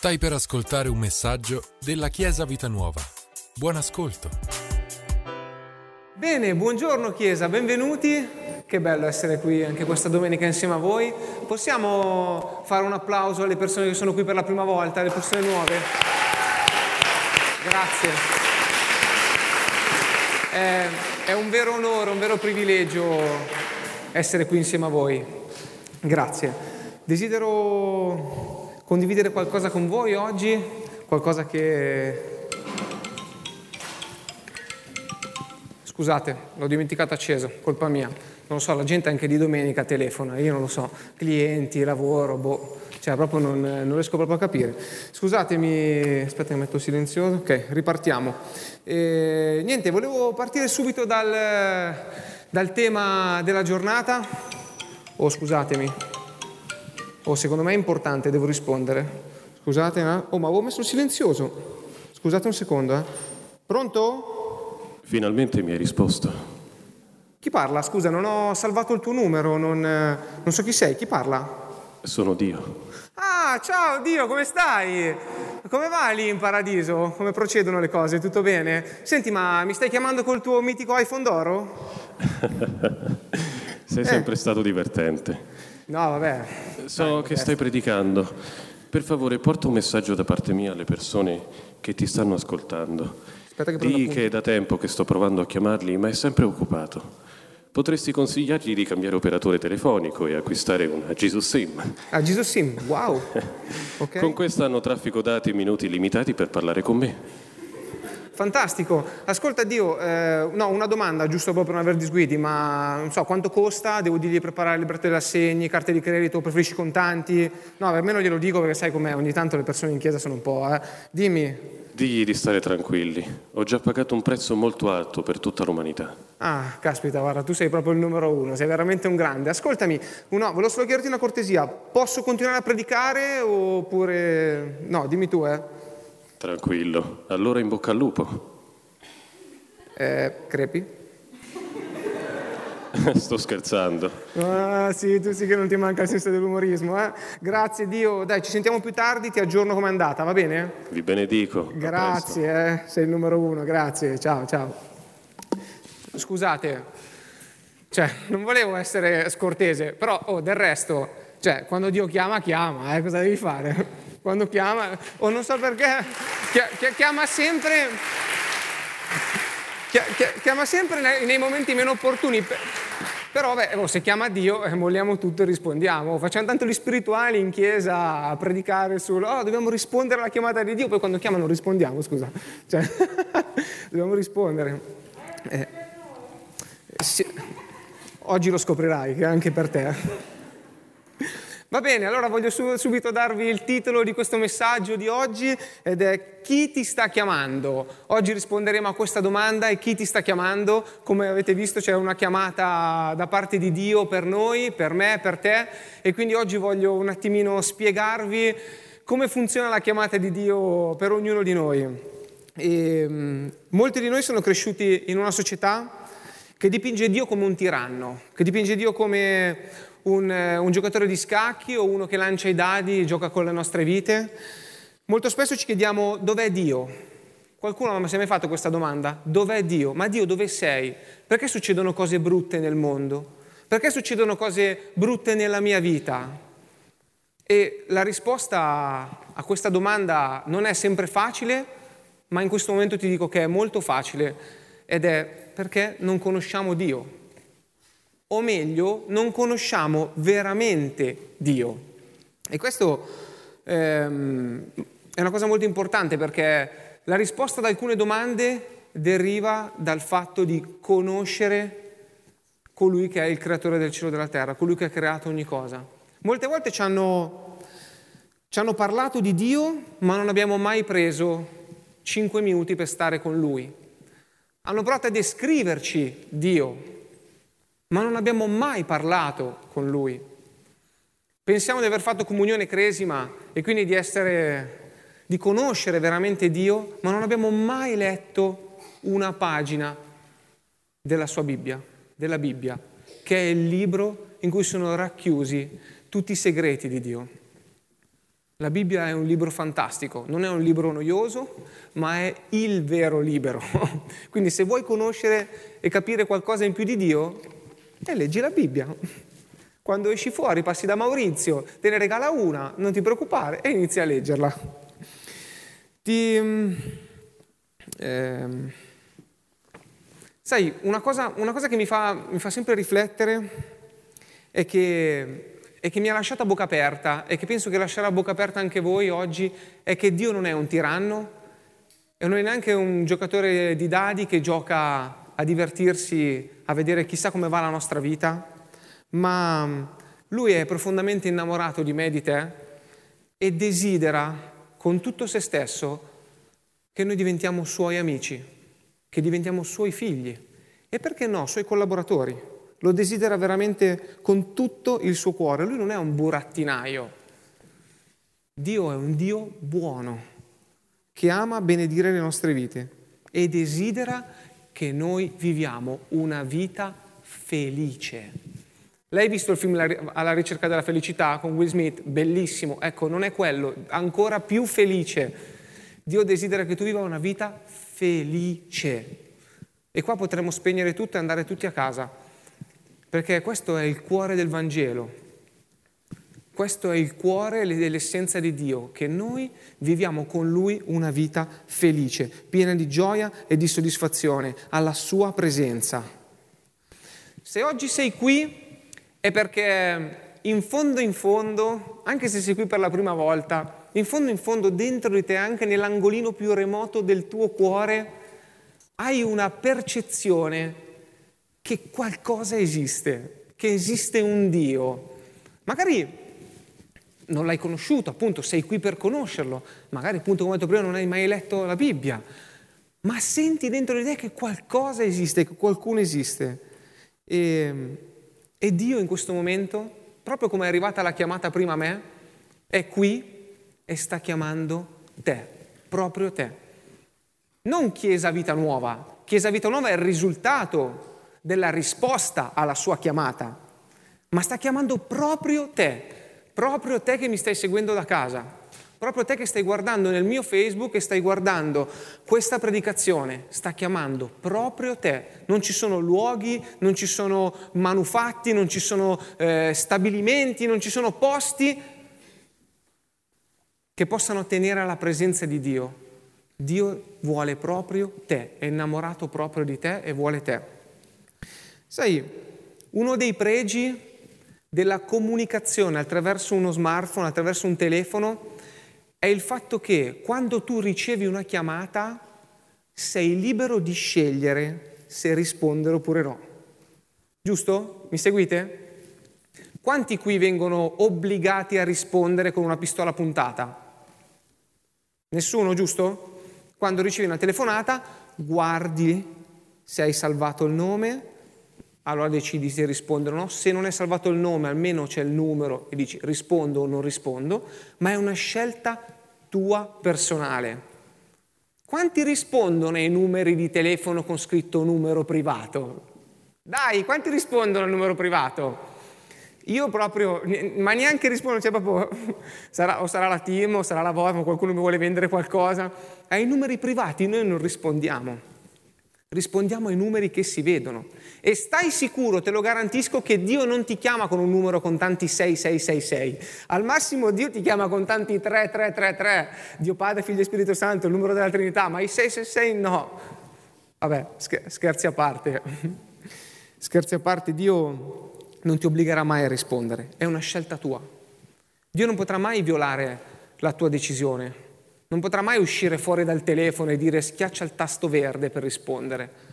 Stai per ascoltare un messaggio della Chiesa Vita Nuova. Buon ascolto. Bene, buongiorno Chiesa, benvenuti. Che bello essere qui anche questa domenica insieme a voi. Possiamo fare un applauso alle persone che sono qui per la prima volta, alle persone nuove? Grazie. È, è un vero onore, un vero privilegio essere qui insieme a voi. Grazie. Desidero condividere qualcosa con voi oggi, qualcosa che... Scusate, l'ho dimenticato acceso, colpa mia. Non lo so, la gente anche di domenica telefona, io non lo so, clienti, lavoro, boh, cioè proprio non, non riesco proprio a capire. Scusatemi, aspetta che metto silenzioso, ok, ripartiamo. E, niente, volevo partire subito dal, dal tema della giornata. Oh, scusatemi, Oh, secondo me è importante, devo rispondere. Scusate, eh? oh, ma avevo messo il silenzioso. Scusate un secondo, eh. Pronto? Finalmente mi hai risposto. Chi parla? Scusa, non ho salvato il tuo numero, non, eh, non so chi sei. Chi parla? Sono Dio. Ah, ciao Dio, come stai? Come va lì in paradiso? Come procedono le cose? Tutto bene? Senti, ma mi stai chiamando col tuo mitico iPhone d'oro? Sei eh. sempre stato divertente. No, vabbè. So Dai, che stai predicando. Per favore, porta un messaggio da parte mia alle persone che ti stanno ascoltando. Aspetta che Dì che è da tempo che sto provando a chiamarli, ma è sempre occupato. Potresti consigliargli di cambiare operatore telefonico e acquistare una Jesus SIM. Ah, Jesus SIM, wow! Okay. Con questa hanno traffico dati minuti limitati per parlare con me. Fantastico. Ascolta Dio, eh, no, una domanda giusto proprio per non aver disguidi, ma non so quanto costa? Devo dirgli di preparare le libretti dell'assegni, carte di credito, preferisci contanti? No, per me non glielo dico perché sai com'è, ogni tanto le persone in chiesa sono un po', eh. Dimmi. Digli di stare tranquilli. Ho già pagato un prezzo molto alto per tutta l'umanità. Ah, caspita, guarda, tu sei proprio il numero uno, sei veramente un grande. Ascoltami, no, volevo solo chiederti una cortesia. Posso continuare a predicare oppure... No, dimmi tu, eh. Tranquillo, allora in bocca al lupo. Eh, crepi? Sto scherzando. Ah, sì, tu sì che non ti manca il senso dell'umorismo, eh? Grazie Dio. Dai, ci sentiamo più tardi, ti aggiorno com'è andata, va bene? Vi benedico. Grazie, eh? sei il numero uno, grazie. Ciao, ciao. Scusate, cioè, non volevo essere scortese, però, oh, del resto, cioè, quando Dio chiama, chiama, eh? Cosa devi fare? Quando chiama, o non so perché, chiama sempre, chiama sempre nei momenti meno opportuni. Però beh, oh, se chiama Dio, eh, molliamo tutto e rispondiamo. Facciamo tanto gli spirituali in chiesa a predicare sul oh, dobbiamo rispondere alla chiamata di Dio, poi quando chiama non rispondiamo, scusa. Cioè, dobbiamo rispondere. Eh, sì. Oggi lo scoprirai, che anche per te. Va bene, allora voglio subito darvi il titolo di questo messaggio di oggi ed è Chi ti sta chiamando? Oggi risponderemo a questa domanda e chi ti sta chiamando? Come avete visto c'è una chiamata da parte di Dio per noi, per me, per te e quindi oggi voglio un attimino spiegarvi come funziona la chiamata di Dio per ognuno di noi. E, um, molti di noi sono cresciuti in una società che dipinge Dio come un tiranno, che dipinge Dio come un, eh, un giocatore di scacchi o uno che lancia i dadi e gioca con le nostre vite. Molto spesso ci chiediamo dov'è Dio? Qualcuno mi è mai fatto questa domanda? Dov'è Dio? Ma Dio dove sei? Perché succedono cose brutte nel mondo? Perché succedono cose brutte nella mia vita? E la risposta a questa domanda non è sempre facile, ma in questo momento ti dico che è molto facile ed è perché non conosciamo Dio o meglio, non conosciamo veramente Dio. E questo ehm, è una cosa molto importante perché la risposta ad alcune domande deriva dal fatto di conoscere colui che è il creatore del cielo e della terra, colui che ha creato ogni cosa. Molte volte ci hanno, ci hanno parlato di Dio, ma non abbiamo mai preso cinque minuti per stare con Lui. Hanno provato a descriverci Dio, ma non abbiamo mai parlato con Lui. Pensiamo di aver fatto comunione cresima e quindi di essere, di conoscere veramente Dio, ma non abbiamo mai letto una pagina della sua Bibbia, della Bibbia, che è il libro in cui sono racchiusi tutti i segreti di Dio. La Bibbia è un libro fantastico, non è un libro noioso, ma è il vero libro. Quindi se vuoi conoscere e capire qualcosa in più di Dio, eh, leggi la Bibbia. Quando esci fuori, passi da Maurizio, te ne regala una, non ti preoccupare, e inizi a leggerla. Ti, eh, sai, una cosa, una cosa che mi fa, mi fa sempre riflettere è che e che mi ha lasciato a bocca aperta e che penso che lascerà a bocca aperta anche voi oggi è che Dio non è un tiranno e non è neanche un giocatore di dadi che gioca a divertirsi, a vedere chissà come va la nostra vita, ma lui è profondamente innamorato di me e di te e desidera con tutto se stesso che noi diventiamo suoi amici, che diventiamo suoi figli e perché no, suoi collaboratori lo desidera veramente con tutto il suo cuore. Lui non è un burattinaio. Dio è un Dio buono che ama benedire le nostre vite e desidera che noi viviamo una vita felice. Lei ha visto il film Alla ricerca della felicità con Will Smith? Bellissimo. Ecco, non è quello, ancora più felice. Dio desidera che tu viva una vita felice. E qua potremmo spegnere tutto e andare tutti a casa perché questo è il cuore del Vangelo. Questo è il cuore dell'essenza di Dio, che noi viviamo con Lui una vita felice, piena di gioia e di soddisfazione alla Sua presenza. Se oggi sei qui è perché in fondo in fondo, anche se sei qui per la prima volta, in fondo in fondo dentro di te, anche nell'angolino più remoto del tuo cuore, hai una percezione che qualcosa esiste, che esiste un Dio. Magari non l'hai conosciuto, appunto sei qui per conoscerlo, magari appunto come ho detto prima non hai mai letto la Bibbia, ma senti dentro di te che qualcosa esiste, che qualcuno esiste. E, e Dio in questo momento, proprio come è arrivata la chiamata prima a me, è qui e sta chiamando te, proprio te. Non Chiesa Vita Nuova, Chiesa Vita Nuova è il risultato della risposta alla sua chiamata, ma sta chiamando proprio te, proprio te che mi stai seguendo da casa, proprio te che stai guardando nel mio Facebook e stai guardando questa predicazione, sta chiamando proprio te. Non ci sono luoghi, non ci sono manufatti, non ci sono eh, stabilimenti, non ci sono posti che possano tenere alla presenza di Dio. Dio vuole proprio te, è innamorato proprio di te e vuole te. Sai, uno dei pregi della comunicazione attraverso uno smartphone, attraverso un telefono, è il fatto che quando tu ricevi una chiamata sei libero di scegliere se rispondere oppure no. Giusto? Mi seguite? Quanti qui vengono obbligati a rispondere con una pistola puntata? Nessuno, giusto? Quando ricevi una telefonata, guardi se hai salvato il nome, allora decidi se rispondere o no. Se non è salvato il nome, almeno c'è il numero e dici rispondo o non rispondo, ma è una scelta tua personale. Quanti rispondono ai numeri di telefono con scritto numero privato? Dai, quanti rispondono al numero privato? Io proprio, ma neanche rispondo, cioè proprio, sarà, o sarà la team o sarà la VOP o qualcuno mi vuole vendere qualcosa. Ai numeri privati noi non rispondiamo. Rispondiamo ai numeri che si vedono. E stai sicuro, te lo garantisco, che Dio non ti chiama con un numero con tanti 6666. Al massimo Dio ti chiama con tanti 3333. Dio Padre, Figlio e Spirito Santo, il numero della Trinità, ma i 666 no. Vabbè, scherzi a parte. Scherzi a parte, Dio non ti obbligherà mai a rispondere, è una scelta tua. Dio non potrà mai violare la tua decisione, non potrà mai uscire fuori dal telefono e dire schiaccia il tasto verde per rispondere.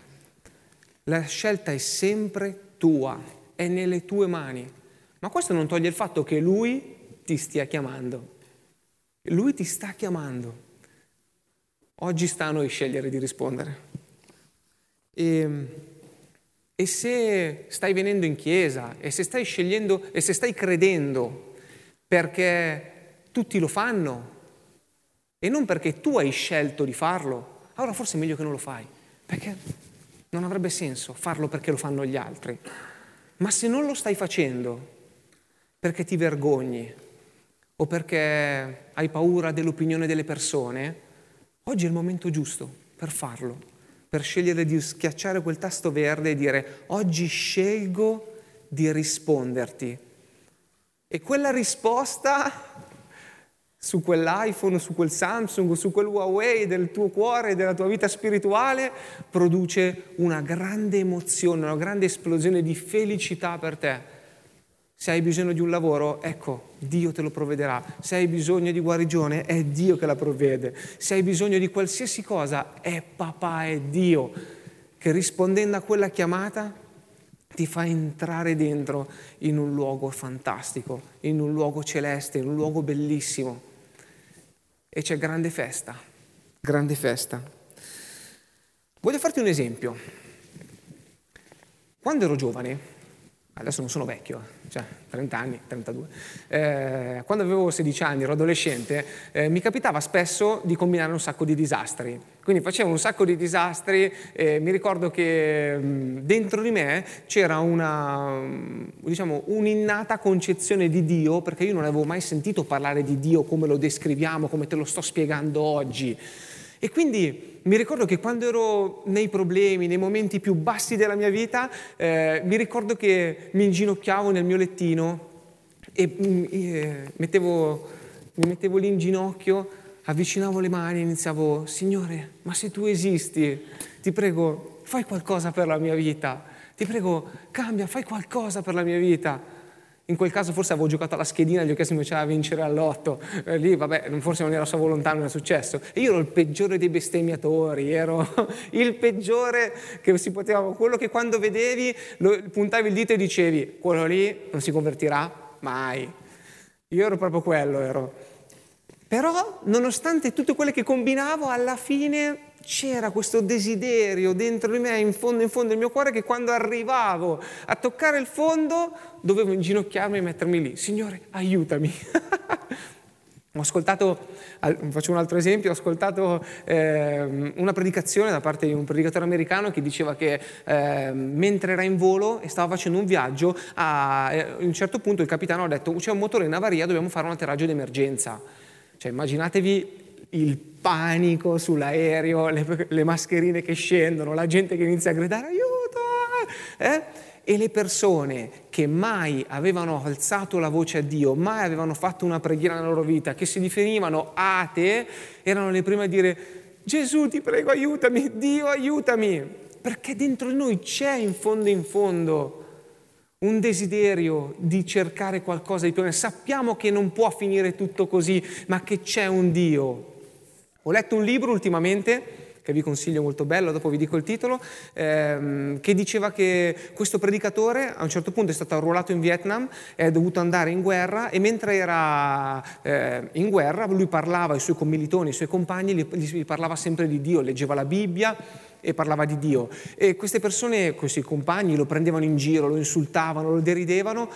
La scelta è sempre tua, è nelle tue mani. Ma questo non toglie il fatto che lui ti stia chiamando. Lui ti sta chiamando. Oggi sta a noi scegliere di rispondere. E, e se stai venendo in chiesa e se stai scegliendo e se stai credendo perché tutti lo fanno, e non perché tu hai scelto di farlo, allora forse è meglio che non lo fai, perché non avrebbe senso farlo perché lo fanno gli altri. Ma se non lo stai facendo perché ti vergogni, o perché hai paura dell'opinione delle persone, oggi è il momento giusto per farlo, per scegliere di schiacciare quel tasto verde e dire oggi scelgo di risponderti. E quella risposta su quell'iPhone, su quel Samsung, su quel Huawei del tuo cuore, della tua vita spirituale, produce una grande emozione, una grande esplosione di felicità per te. Se hai bisogno di un lavoro, ecco, Dio te lo provvederà. Se hai bisogno di guarigione, è Dio che la provvede. Se hai bisogno di qualsiasi cosa, è papà, è Dio che rispondendo a quella chiamata ti fa entrare dentro in un luogo fantastico, in un luogo celeste, in un luogo bellissimo. E c'è grande festa, grande festa. Voglio farti un esempio. Quando ero giovane, adesso non sono vecchio, cioè 30 anni, 32, eh, quando avevo 16 anni, ero adolescente, eh, mi capitava spesso di combinare un sacco di disastri. Quindi facevo un sacco di disastri e mi ricordo che mh, dentro di me c'era una, diciamo, un'innata concezione di Dio, perché io non avevo mai sentito parlare di Dio come lo descriviamo, come te lo sto spiegando oggi. E quindi mi ricordo che quando ero nei problemi, nei momenti più bassi della mia vita, eh, mi ricordo che mi inginocchiavo nel mio lettino e mm, eh, mettevo, mi mettevo lì in ginocchio, avvicinavo le mani e iniziavo, Signore, ma se tu esisti, ti prego, fai qualcosa per la mia vita, ti prego, cambia, fai qualcosa per la mia vita. In quel caso forse avevo giocato alla schedina, gli ho chiesto se mi faceva vincere all'otto. Eh, lì, vabbè, forse non era sua volontà, non è successo. E io ero il peggiore dei bestemmiatori, ero il peggiore che si poteva, quello che quando vedevi lo, puntavi il dito e dicevi, quello lì non si convertirà mai. Io ero proprio quello, ero. Però, nonostante tutte quelle che combinavo, alla fine c'era questo desiderio dentro di me, in fondo, in fondo del mio cuore, che quando arrivavo a toccare il fondo dovevo inginocchiarmi e mettermi lì. Signore, aiutami. Ho ascoltato, faccio un altro esempio, ho ascoltato eh, una predicazione da parte di un predicatore americano che diceva che eh, mentre era in volo e stava facendo un viaggio, a, eh, a un certo punto il capitano ha detto c'è un motore in avaria, dobbiamo fare un atterraggio d'emergenza. Cioè immaginatevi il panico sull'aereo, le, le, mascherine che scendono, la gente che inizia a gridare aiuto! Eh? E le persone che mai avevano alzato la voce a Dio, mai avevano fatto una preghiera nella loro vita, che si definivano atee, erano le prime a dire Gesù ti prego aiutami, Dio aiutami, perché dentro di noi c'è in fondo in fondo un desiderio di cercare qualcosa di più. Sappiamo che non può finire tutto così, ma che c'è un Dio. Ho letto un libro ultimamente che vi consiglio molto bello, dopo vi dico il titolo, ehm, che diceva che questo predicatore a un certo punto è stato arruolato in Vietnam, è dovuto andare in guerra e mentre era eh, in guerra lui parlava ai suoi commilitoni, ai suoi compagni, gli, gli parlava sempre di Dio, leggeva la Bibbia e parlava di Dio. E queste persone, questi compagni, lo prendevano in giro, lo insultavano, lo deridevano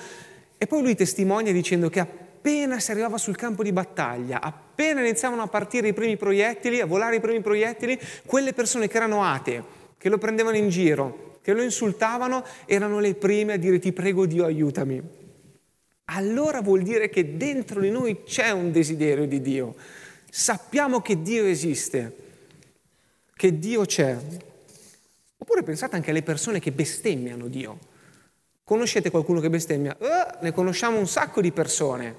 e poi lui testimonia dicendo che appena si arrivava sul campo di battaglia, appena iniziavano a partire i primi proiettili, a volare i primi proiettili, quelle persone che erano atee, che lo prendevano in giro, che lo insultavano, erano le prime a dire ti prego Dio aiutami. Allora vuol dire che dentro di noi c'è un desiderio di Dio. Sappiamo che Dio esiste che Dio c'è. Oppure pensate anche alle persone che bestemmiano Dio. Conoscete qualcuno che bestemmia? Eh, ne conosciamo un sacco di persone.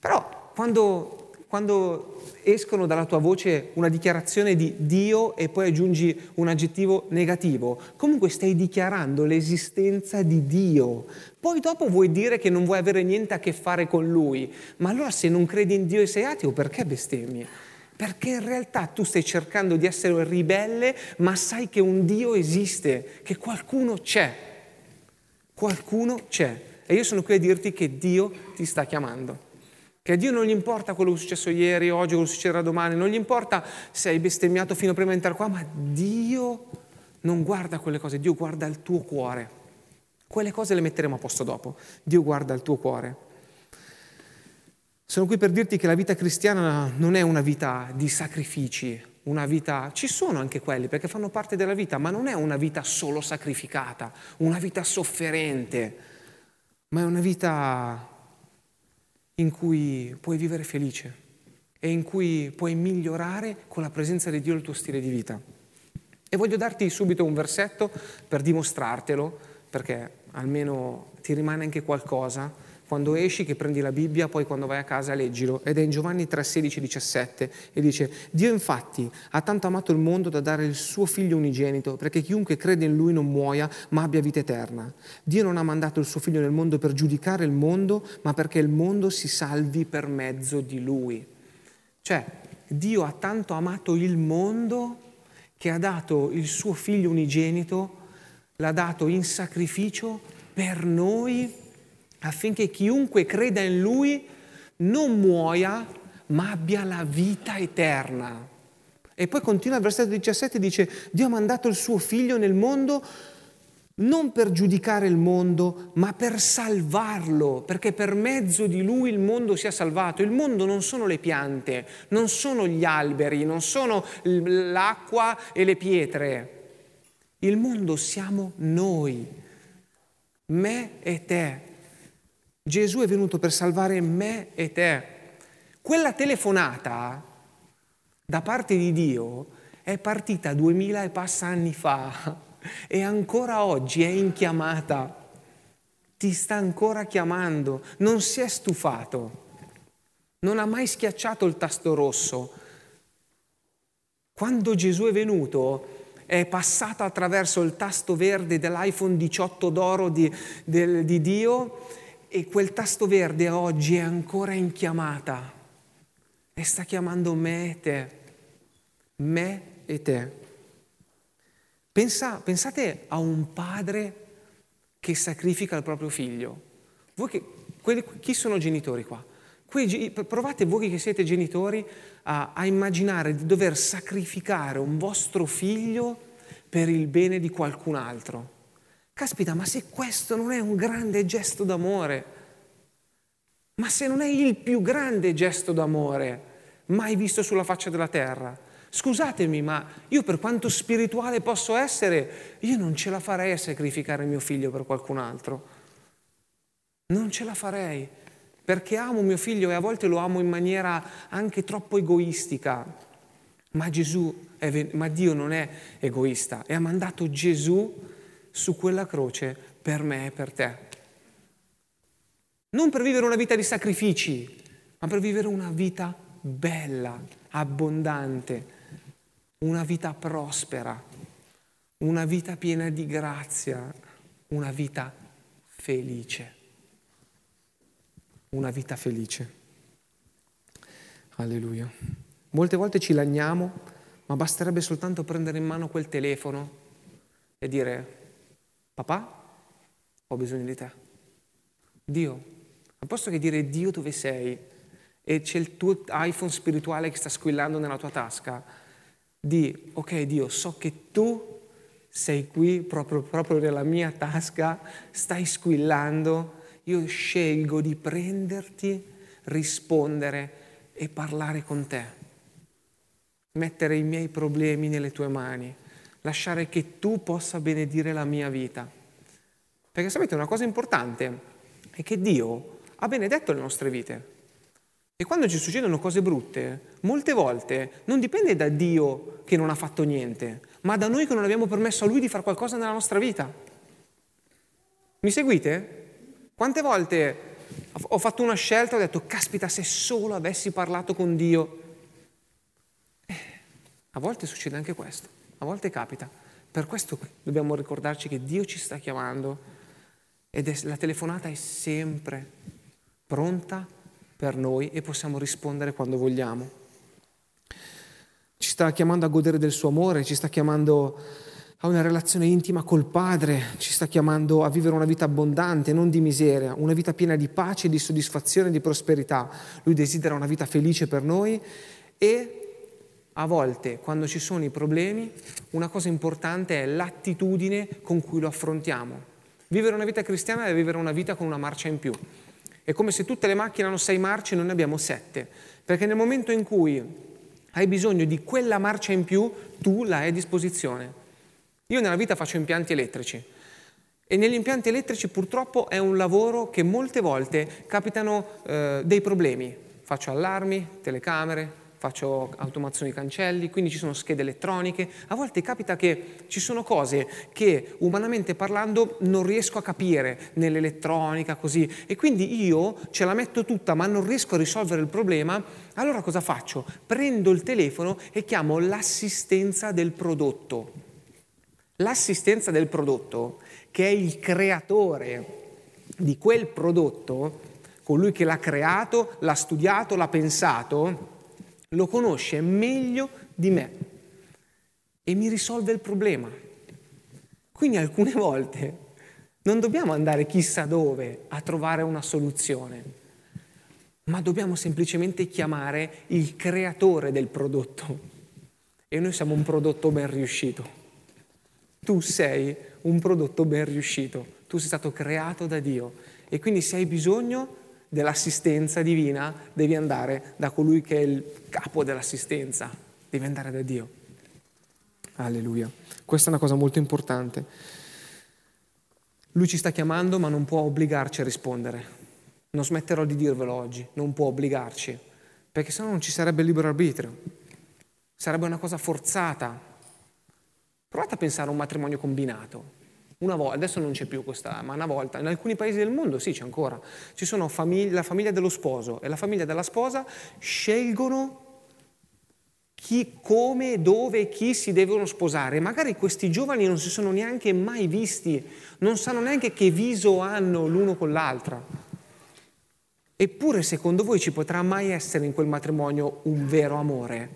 Però quando, quando escono dalla tua voce una dichiarazione di Dio e poi aggiungi un aggettivo negativo, comunque stai dichiarando l'esistenza di Dio. Poi dopo vuoi dire che non vuoi avere niente a che fare con Lui. Ma allora se non credi in Dio e sei ateo, perché bestemmi? Perché in realtà tu stai cercando di essere ribelle, ma sai che un Dio esiste, che qualcuno c'è. Qualcuno c'è. E io sono qui a dirti che Dio ti sta chiamando. Che a Dio non gli importa quello che è successo ieri, oggi, quello che succederà domani, non gli importa se hai bestemmiato fino prima di entrare qua, ma Dio non guarda quelle cose, Dio guarda il tuo cuore. Quelle cose le metteremo a posto dopo. Dio guarda il tuo cuore. Sono qui per dirti che la vita cristiana non è una vita di sacrifici, una vita, ci sono anche quelli perché fanno parte della vita, ma non è una vita solo sacrificata, una vita sofferente, ma è una vita in cui puoi vivere felice e in cui puoi migliorare con la presenza di Dio il tuo stile di vita. E voglio darti subito un versetto per dimostrartelo, perché almeno ti rimane anche qualcosa quando esci che prendi la Bibbia, poi quando vai a casa leggilo. Ed è in Giovanni 3, 16, 17 e dice, Dio infatti ha tanto amato il mondo da dare il suo figlio unigenito, perché chiunque crede in lui non muoia, ma abbia vita eterna. Dio non ha mandato il suo figlio nel mondo per giudicare il mondo, ma perché il mondo si salvi per mezzo di lui. Cioè, Dio ha tanto amato il mondo che ha dato il suo figlio unigenito, l'ha dato in sacrificio per noi affinché chiunque creda in Lui non muoia, ma abbia la vita eterna. E poi continua il versetto 17 dice, Dio ha mandato il suo figlio nel mondo non per giudicare il mondo, ma per salvarlo, perché per mezzo di lui il mondo sia salvato. Il mondo non sono le piante, non sono gli alberi, non sono l'acqua e le pietre. Il mondo siamo noi, me e te. Gesù è venuto per salvare me e te. Quella telefonata da parte di Dio è partita duemila e passa anni fa e ancora oggi è in chiamata. Ti sta ancora chiamando, non si è stufato, non ha mai schiacciato il tasto rosso. Quando Gesù è venuto, è passato attraverso il tasto verde dell'iPhone 18 d'oro di, del, di Dio e quel tasto verde oggi è ancora in chiamata e sta chiamando me e te, me e te. Pensa, pensate a un padre che sacrifica il proprio figlio. Che, quelli, chi sono genitori qua? Quei, provate voi che siete genitori a, a immaginare di dover sacrificare un vostro figlio per il bene di qualcun altro. Caspita, ma se questo non è un grande gesto d'amore, ma se non è il più grande gesto d'amore mai visto sulla faccia della terra, scusatemi, ma io per quanto spirituale posso essere, io non ce la farei a sacrificare mio figlio per qualcun altro. Non ce la farei, perché amo mio figlio e a volte lo amo in maniera anche troppo egoistica. Ma Gesù, è, ma Dio non è egoista e ha mandato Gesù su quella croce per me e per te. Non per vivere una vita di sacrifici, ma per vivere una vita bella, abbondante, una vita prospera, una vita piena di grazia, una vita felice. Una vita felice. Alleluia. Molte volte ci lagniamo, ma basterebbe soltanto prendere in mano quel telefono e dire Papà, ho bisogno di te. Dio, al posto che dire Dio dove sei e c'è il tuo iPhone spirituale che sta squillando nella tua tasca, di ok Dio, so che tu sei qui proprio, proprio nella mia tasca, stai squillando, io scelgo di prenderti, rispondere e parlare con te, mettere i miei problemi nelle tue mani lasciare che tu possa benedire la mia vita. Perché sapete, una cosa importante è che Dio ha benedetto le nostre vite. E quando ci succedono cose brutte, molte volte non dipende da Dio che non ha fatto niente, ma da noi che non abbiamo permesso a Lui di fare qualcosa nella nostra vita. Mi seguite? Quante volte ho fatto una scelta e ho detto, caspita, se solo avessi parlato con Dio. Eh, a volte succede anche questo. A volte capita. Per questo dobbiamo ricordarci che Dio ci sta chiamando ed è, la telefonata è sempre pronta per noi e possiamo rispondere quando vogliamo. Ci sta chiamando a godere del suo amore, ci sta chiamando a una relazione intima col Padre, ci sta chiamando a vivere una vita abbondante, non di miseria, una vita piena di pace, di soddisfazione, di prosperità. Lui desidera una vita felice per noi e a volte, quando ci sono i problemi, una cosa importante è l'attitudine con cui lo affrontiamo. Vivere una vita cristiana è vivere una vita con una marcia in più. È come se tutte le macchine hanno sei marce e noi ne abbiamo sette, perché nel momento in cui hai bisogno di quella marcia in più, tu la hai a disposizione. Io nella vita faccio impianti elettrici E negli impianti elettrici purtroppo è un lavoro che molte volte capitano eh, dei problemi. Faccio allarmi, telecamere, faccio automazioni di cancelli, quindi ci sono schede elettroniche. A volte capita che ci sono cose che umanamente parlando non riesco a capire nell'elettronica così e quindi io ce la metto tutta ma non riesco a risolvere il problema. Allora cosa faccio? Prendo il telefono e chiamo l'assistenza del prodotto. L'assistenza del prodotto, che è il creatore di quel prodotto, colui che l'ha creato, l'ha studiato, l'ha pensato, lo conosce meglio di me e mi risolve il problema. Quindi alcune volte non dobbiamo andare chissà dove a trovare una soluzione, ma dobbiamo semplicemente chiamare il creatore del prodotto. E noi siamo un prodotto ben riuscito. Tu sei un prodotto ben riuscito, tu sei stato creato da Dio e quindi se hai bisogno dell'assistenza divina, devi andare da colui che è il capo dell'assistenza, devi andare da Dio. Alleluia. Questa è una cosa molto importante. Lui ci sta chiamando ma non può obbligarci a rispondere. Non smetterò di dirvelo oggi, non può obbligarci, perché sennò non ci sarebbe libero arbitrio. Sarebbe una cosa forzata. Provate a pensare a un matrimonio combinato. Una volta, adesso non c'è più questa, ma una volta, in alcuni paesi del mondo sì c'è ancora, ci sono famiglie, la famiglia dello sposo e la famiglia della sposa scelgono chi, come, dove e chi si devono sposare. Magari questi giovani non si sono neanche mai visti, non sanno neanche che viso hanno l'uno con l'altra. Eppure secondo voi ci potrà mai essere in quel matrimonio un vero amore?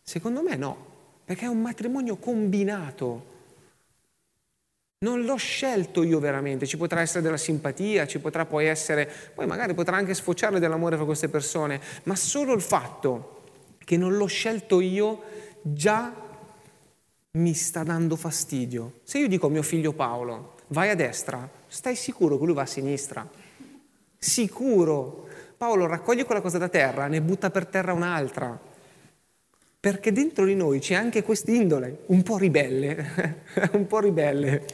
Secondo me no, perché è un matrimonio combinato. Non l'ho scelto io veramente, ci potrà essere della simpatia, ci potrà poi essere, poi magari potrà anche sfociare dell'amore per queste persone, ma solo il fatto che non l'ho scelto io già mi sta dando fastidio. Se io dico a mio figlio Paolo, vai a destra, stai sicuro che lui va a sinistra? Sicuro. Paolo raccoglie quella cosa da terra, ne butta per terra un'altra perché dentro di noi c'è anche quest'indole, un po' ribelle, un po' ribelle,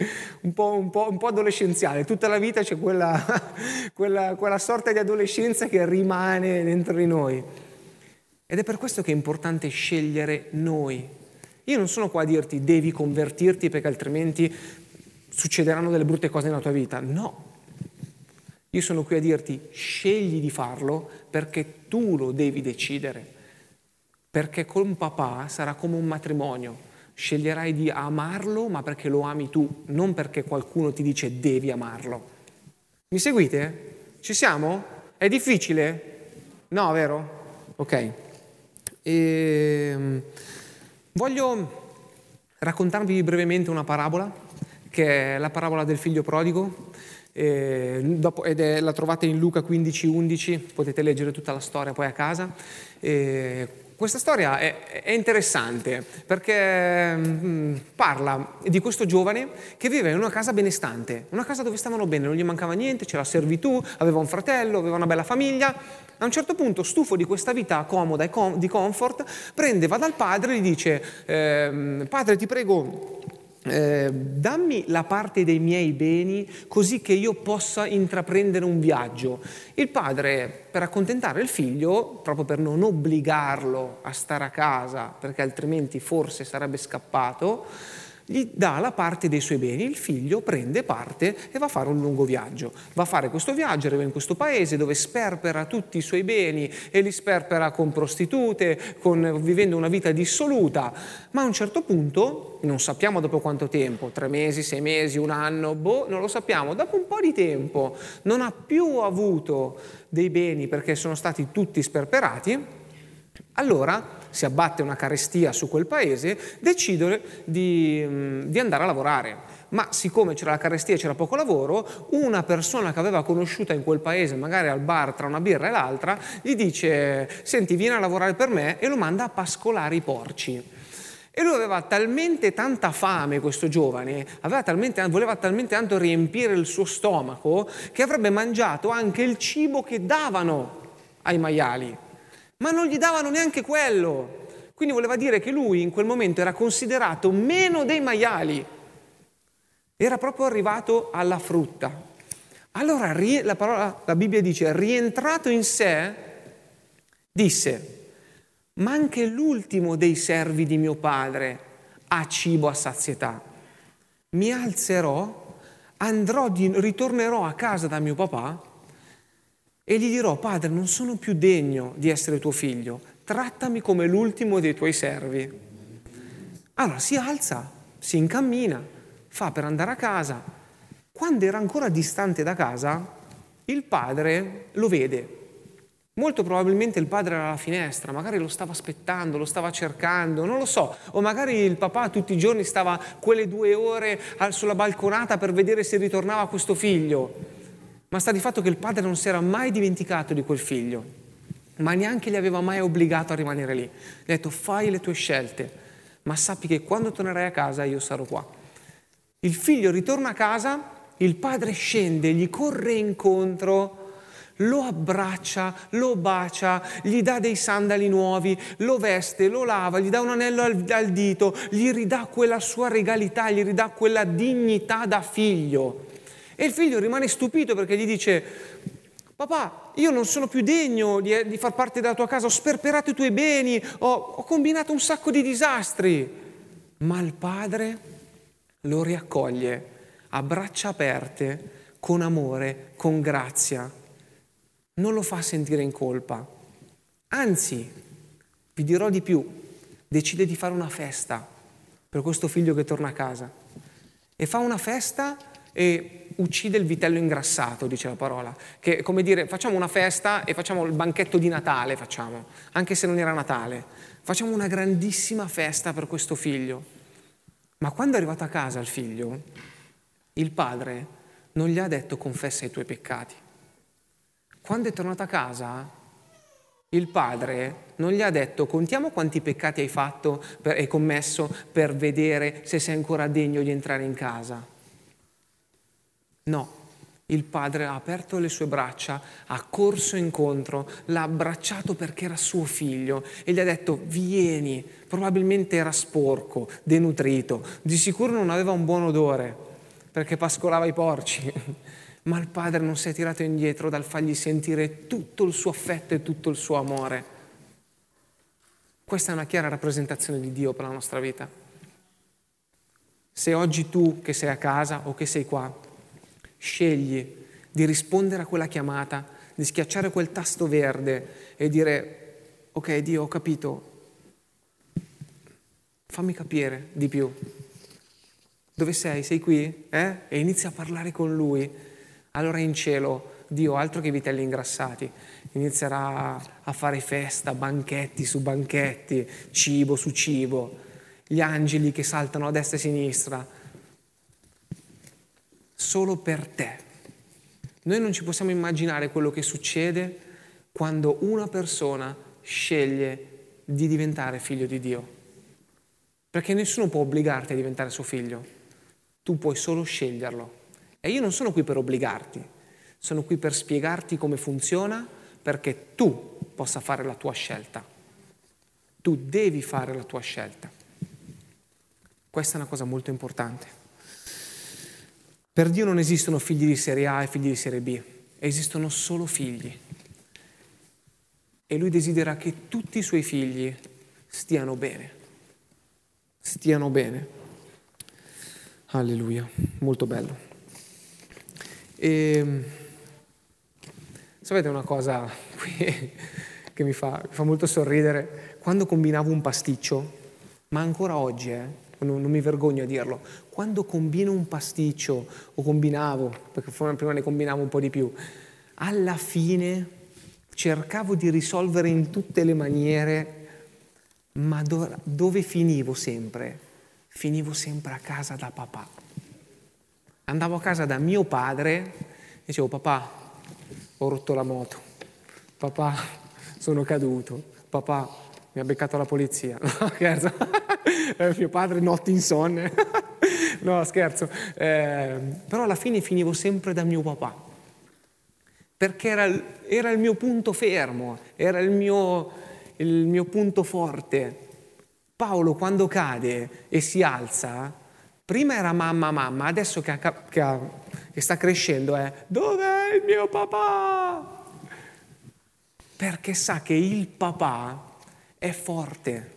un po', un, po', un po', adolescenziale. Tutta la vita c'è quella, quella, quella sorta di adolescenza che rimane dentro di noi. Ed è per questo che è importante scegliere noi. Io non sono qua a dirti devi convertirti perché altrimenti succederanno delle brutte cose nella tua vita. No. Io sono qui a dirti scegli di farlo perché tu lo devi decidere perché con papà sarà come un matrimonio. Sceglierai di amarlo, ma perché lo ami tu, non perché qualcuno ti dice devi amarlo. Mi seguite? Ci siamo? È difficile? No, vero? Ok. E, ehm, voglio raccontarvi brevemente una parabola, che è la parabola del figlio prodigo. Eh, dopo, ed è, la trovate in Luca 15-11, potete leggere tutta la storia poi a casa. Eh, questa storia è, è interessante perché mm, parla di questo giovane che vive in una casa benestante, una casa dove stavano bene, non gli mancava niente, c'era servitù, aveva un fratello, aveva una bella famiglia. A un certo punto, stufo di questa vita comoda e com- di comfort, prende, va dal padre e gli dice, eh, padre ti prego eh, dammi la parte dei miei beni così che io possa intraprendere un viaggio. Il padre, per accontentare il figlio, proprio per non obbligarlo a stare a casa, perché altrimenti forse sarebbe scappato, gli dà la parte dei suoi beni, il figlio prende parte e va a fare un lungo viaggio. Va a fare questo viaggio, arriva in questo paese dove sperpera tutti i suoi beni e li sperpera con prostitute, con, vivendo una vita dissoluta, ma a un certo punto, non sappiamo dopo quanto tempo, tre mesi, sei mesi, un anno, boh, non lo sappiamo, dopo un po' di tempo non ha più avuto dei beni perché sono stati tutti sperperati, allora si abbatte una carestia su quel paese, decide di, mm, di andare a lavorare ma siccome c'era la carestia e c'era poco lavoro, una persona che aveva conosciuta in quel paese, magari al bar tra una birra e l'altra, gli dice, senti, vieni a lavorare per me e lo manda a pascolare i porci. E lui aveva talmente tanta fame, questo giovane, talmente, voleva talmente tanto riempire il suo stomaco, che avrebbe mangiato anche il cibo che davano ai maiali ma non gli davano neanche quello. Quindi voleva dire che lui in quel momento era considerato meno dei maiali. Era proprio arrivato alla frutta. Allora la, parola, la Bibbia dice, rientrato in sé, disse, ma anche l'ultimo dei servi di mio padre ha cibo a sazietà. Mi alzerò, andrò di, ritornerò a casa da mio papà e gli dirò, padre, non sono più degno di essere tuo figlio, trattami come l'ultimo dei tuoi servi. Allora si alza, si incammina, fa per andare a casa. Quando era ancora distante da casa, il padre lo vede. Molto probabilmente il padre era alla finestra, magari lo stava aspettando, lo stava cercando, non lo so. O magari il papà tutti i giorni stava quelle due ore sulla balconata per vedere se ritornava questo figlio. Ma sta di fatto che il padre non si era mai dimenticato di quel figlio, ma neanche gli aveva mai obbligato a rimanere lì. Gli ha detto fai le tue scelte, ma sappi che quando tornerai a casa io sarò qua. Il figlio ritorna a casa, il padre scende, gli corre incontro, lo abbraccia, lo bacia, gli dà dei sandali nuovi, lo veste, lo lava, gli dà un anello al, al dito, gli ridà quella sua regalità, gli ridà quella dignità da figlio. E il figlio rimane stupito perché gli dice, papà, io non sono più degno di, di far parte della tua casa, ho sperperato i tuoi beni, ho, ho combinato un sacco di disastri. Ma il padre lo riaccoglie a braccia aperte, con amore, con grazia. Non lo fa sentire in colpa. Anzi, vi dirò di più, decide di fare una festa per questo figlio che torna a casa. E fa una festa e uccide il vitello ingrassato, dice la parola. Che come dire, facciamo una festa e facciamo il banchetto di Natale, facciamo, anche se non era Natale. Facciamo una grandissima festa per questo figlio. Ma quando è arrivato a casa il figlio, il padre non gli ha detto confessa i tuoi peccati. Quando è tornato a casa, il padre non gli ha detto contiamo quanti peccati hai fatto e commesso per vedere se sei ancora degno di entrare in casa. No, il padre ha aperto le sue braccia, ha corso incontro, l'ha abbracciato perché era suo figlio e gli ha detto vieni, probabilmente era sporco, denutrito, di sicuro non aveva un buon odore perché pascolava i porci, ma il padre non si è tirato indietro dal fargli sentire tutto il suo affetto e tutto il suo amore. Questa è una chiara rappresentazione di Dio per la nostra vita. Se oggi tu che sei a casa o che sei qua, scegli di rispondere a quella chiamata, di schiacciare quel tasto verde e dire, ok Dio, ho capito, fammi capire di più. Dove sei? Sei qui? Eh? E inizia a parlare con Lui. Allora in cielo, Dio, altro che vitelli ingrassati, inizierà a fare festa, banchetti su banchetti, cibo su cibo, gli angeli che saltano a destra e a sinistra, solo per te. Noi non ci possiamo immaginare quello che succede quando una persona sceglie di diventare figlio di Dio. Perché nessuno può obbligarti a diventare suo figlio, tu puoi solo sceglierlo. E io non sono qui per obbligarti, sono qui per spiegarti come funziona perché tu possa fare la tua scelta. Tu devi fare la tua scelta. Questa è una cosa molto importante. Per Dio non esistono figli di serie A e figli di serie B, esistono solo figli. E Lui desidera che tutti i suoi figli stiano bene. Stiano bene. Alleluia, molto bello. E, ehm, sapete una cosa che mi fa, mi fa molto sorridere? Quando combinavo un pasticcio, ma ancora oggi, eh, non, non mi vergogno a dirlo, quando combino un pasticcio o combinavo, perché prima ne combinavo un po' di più, alla fine cercavo di risolvere in tutte le maniere, ma do, dove finivo sempre? Finivo sempre a casa da papà. Andavo a casa da mio padre e dicevo papà, ho rotto la moto, papà, sono caduto, papà, mi ha beccato la polizia. No. Eh, mio padre notti insonne. no, scherzo. Eh, però alla fine finivo sempre da mio papà. Perché era, era il mio punto fermo, era il mio, il mio punto forte. Paolo quando cade e si alza, Prima era mamma, mamma, adesso che, ha, che, ha, che sta crescendo è dov'è il mio papà? Perché sa che il papà è forte.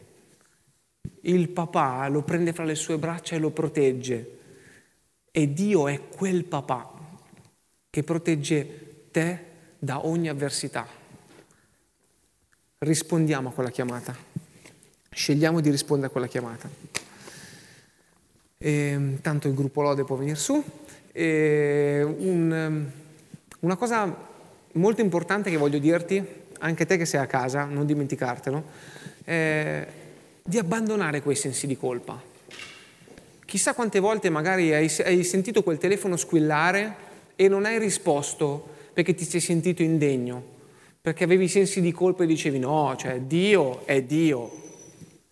Il papà lo prende fra le sue braccia e lo protegge. E Dio è quel papà che protegge te da ogni avversità. Rispondiamo a quella chiamata. Scegliamo di rispondere a quella chiamata. E, ehm, tanto il gruppo Lode può venire su. E un, ehm, una cosa molto importante che voglio dirti, anche te che sei a casa, non dimenticartelo, è di abbandonare quei sensi di colpa. Chissà quante volte magari hai, hai sentito quel telefono squillare e non hai risposto perché ti sei sentito indegno, perché avevi sensi di colpa e dicevi no, cioè Dio è Dio.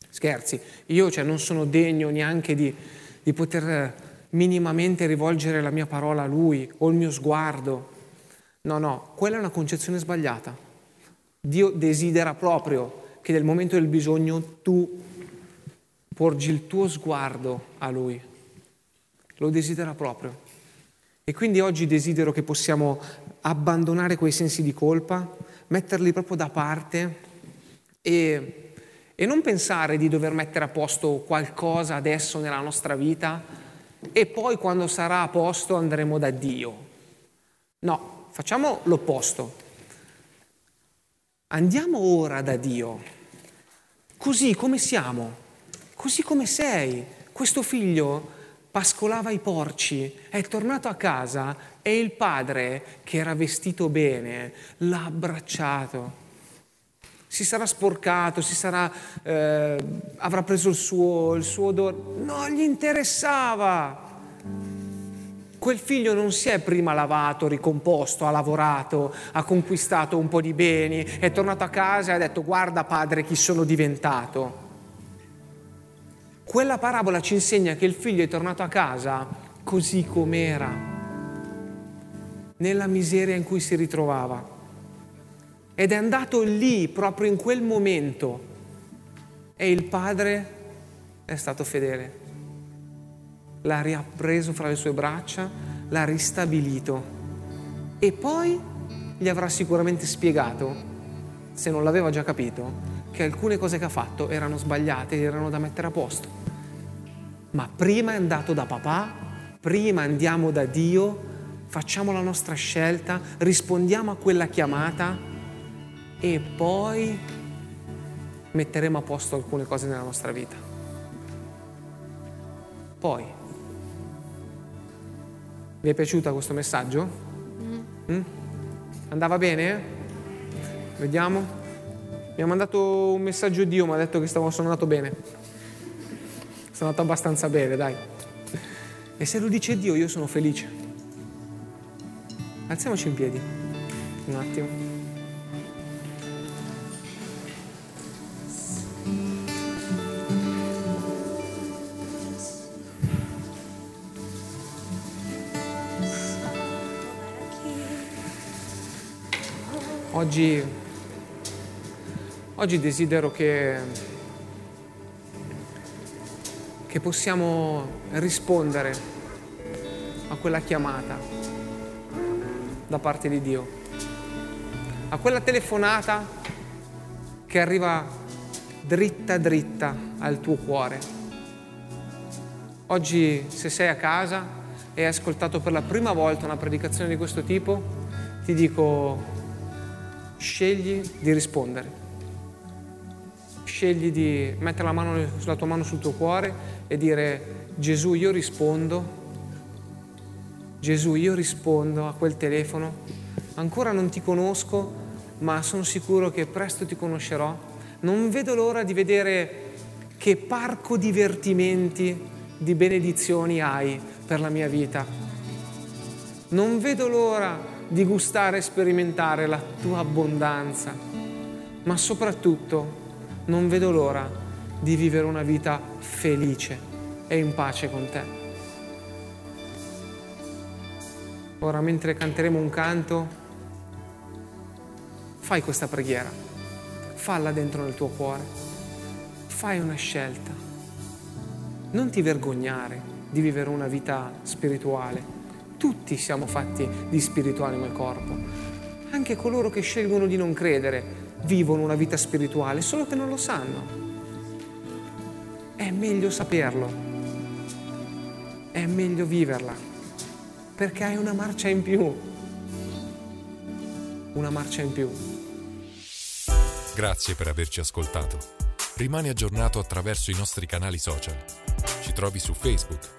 Scherzi, io cioè, non sono degno neanche di, di poter minimamente rivolgere la mia parola a Lui o il mio sguardo. No, no, quella è una concezione sbagliata. Dio desidera proprio che nel momento del bisogno tu porgi il tuo sguardo a Lui. Lo desidera proprio. E quindi oggi desidero che possiamo abbandonare quei sensi di colpa, metterli proprio da parte e e non pensare di dover mettere a posto qualcosa adesso nella nostra vita e poi quando sarà a posto andremo da Dio. No, facciamo l'opposto. Andiamo ora da Dio, così come siamo, così come sei. Questo figlio pascolava i porci, è tornato a casa e il padre, che era vestito bene, l'ha abbracciato si sarà sporcato, si sarà, eh, avrà preso il suo, il suo odore. Non gli interessava. Quel figlio non si è prima lavato, ricomposto, ha lavorato, ha conquistato un po' di beni, è tornato a casa e ha detto guarda padre chi sono diventato. Quella parabola ci insegna che il figlio è tornato a casa così com'era, nella miseria in cui si ritrovava ed è andato lì proprio in quel momento e il padre è stato fedele. L'ha riappreso fra le sue braccia, l'ha ristabilito e poi gli avrà sicuramente spiegato, se non l'aveva già capito, che alcune cose che ha fatto erano sbagliate, erano da mettere a posto. Ma prima è andato da papà, prima andiamo da Dio, facciamo la nostra scelta, rispondiamo a quella chiamata e poi metteremo a posto alcune cose nella nostra vita. Poi, vi è piaciuto questo messaggio? Mm. mm? Andava bene? Vediamo. Mi ha mandato un messaggio Dio, mi ha detto che stavo suonato bene. Sono andato abbastanza bene, dai. E se lo dice Dio, io sono felice. Alziamoci in piedi. Un attimo. Oggi, oggi desidero che, che possiamo rispondere a quella chiamata da parte di Dio, a quella telefonata che arriva dritta dritta al tuo cuore. Oggi se sei a casa e hai ascoltato per la prima volta una predicazione di questo tipo, ti dico scegli di rispondere. Scegli di mettere la, mano, la tua mano sul tuo cuore e dire Gesù io rispondo, Gesù io rispondo a quel telefono, ancora non ti conosco, ma sono sicuro che presto ti conoscerò. Non vedo l'ora di vedere che parco divertimenti, di benedizioni hai per la mia vita. Non vedo l'ora di gustare e sperimentare la tua abbondanza, ma soprattutto non vedo l'ora di vivere una vita felice e in pace con te. Ora, mentre canteremo un canto, fai questa preghiera, falla dentro nel tuo cuore, fai una scelta, non ti vergognare di vivere una vita spirituale. Tutti siamo fatti di spirituale nel corpo. Anche coloro che scelgono di non credere vivono una vita spirituale, solo che non lo sanno. È meglio saperlo, è meglio viverla, perché hai una marcia in più. Una marcia in più. Grazie per averci ascoltato. Rimani aggiornato attraverso i nostri canali social. Ci trovi su Facebook,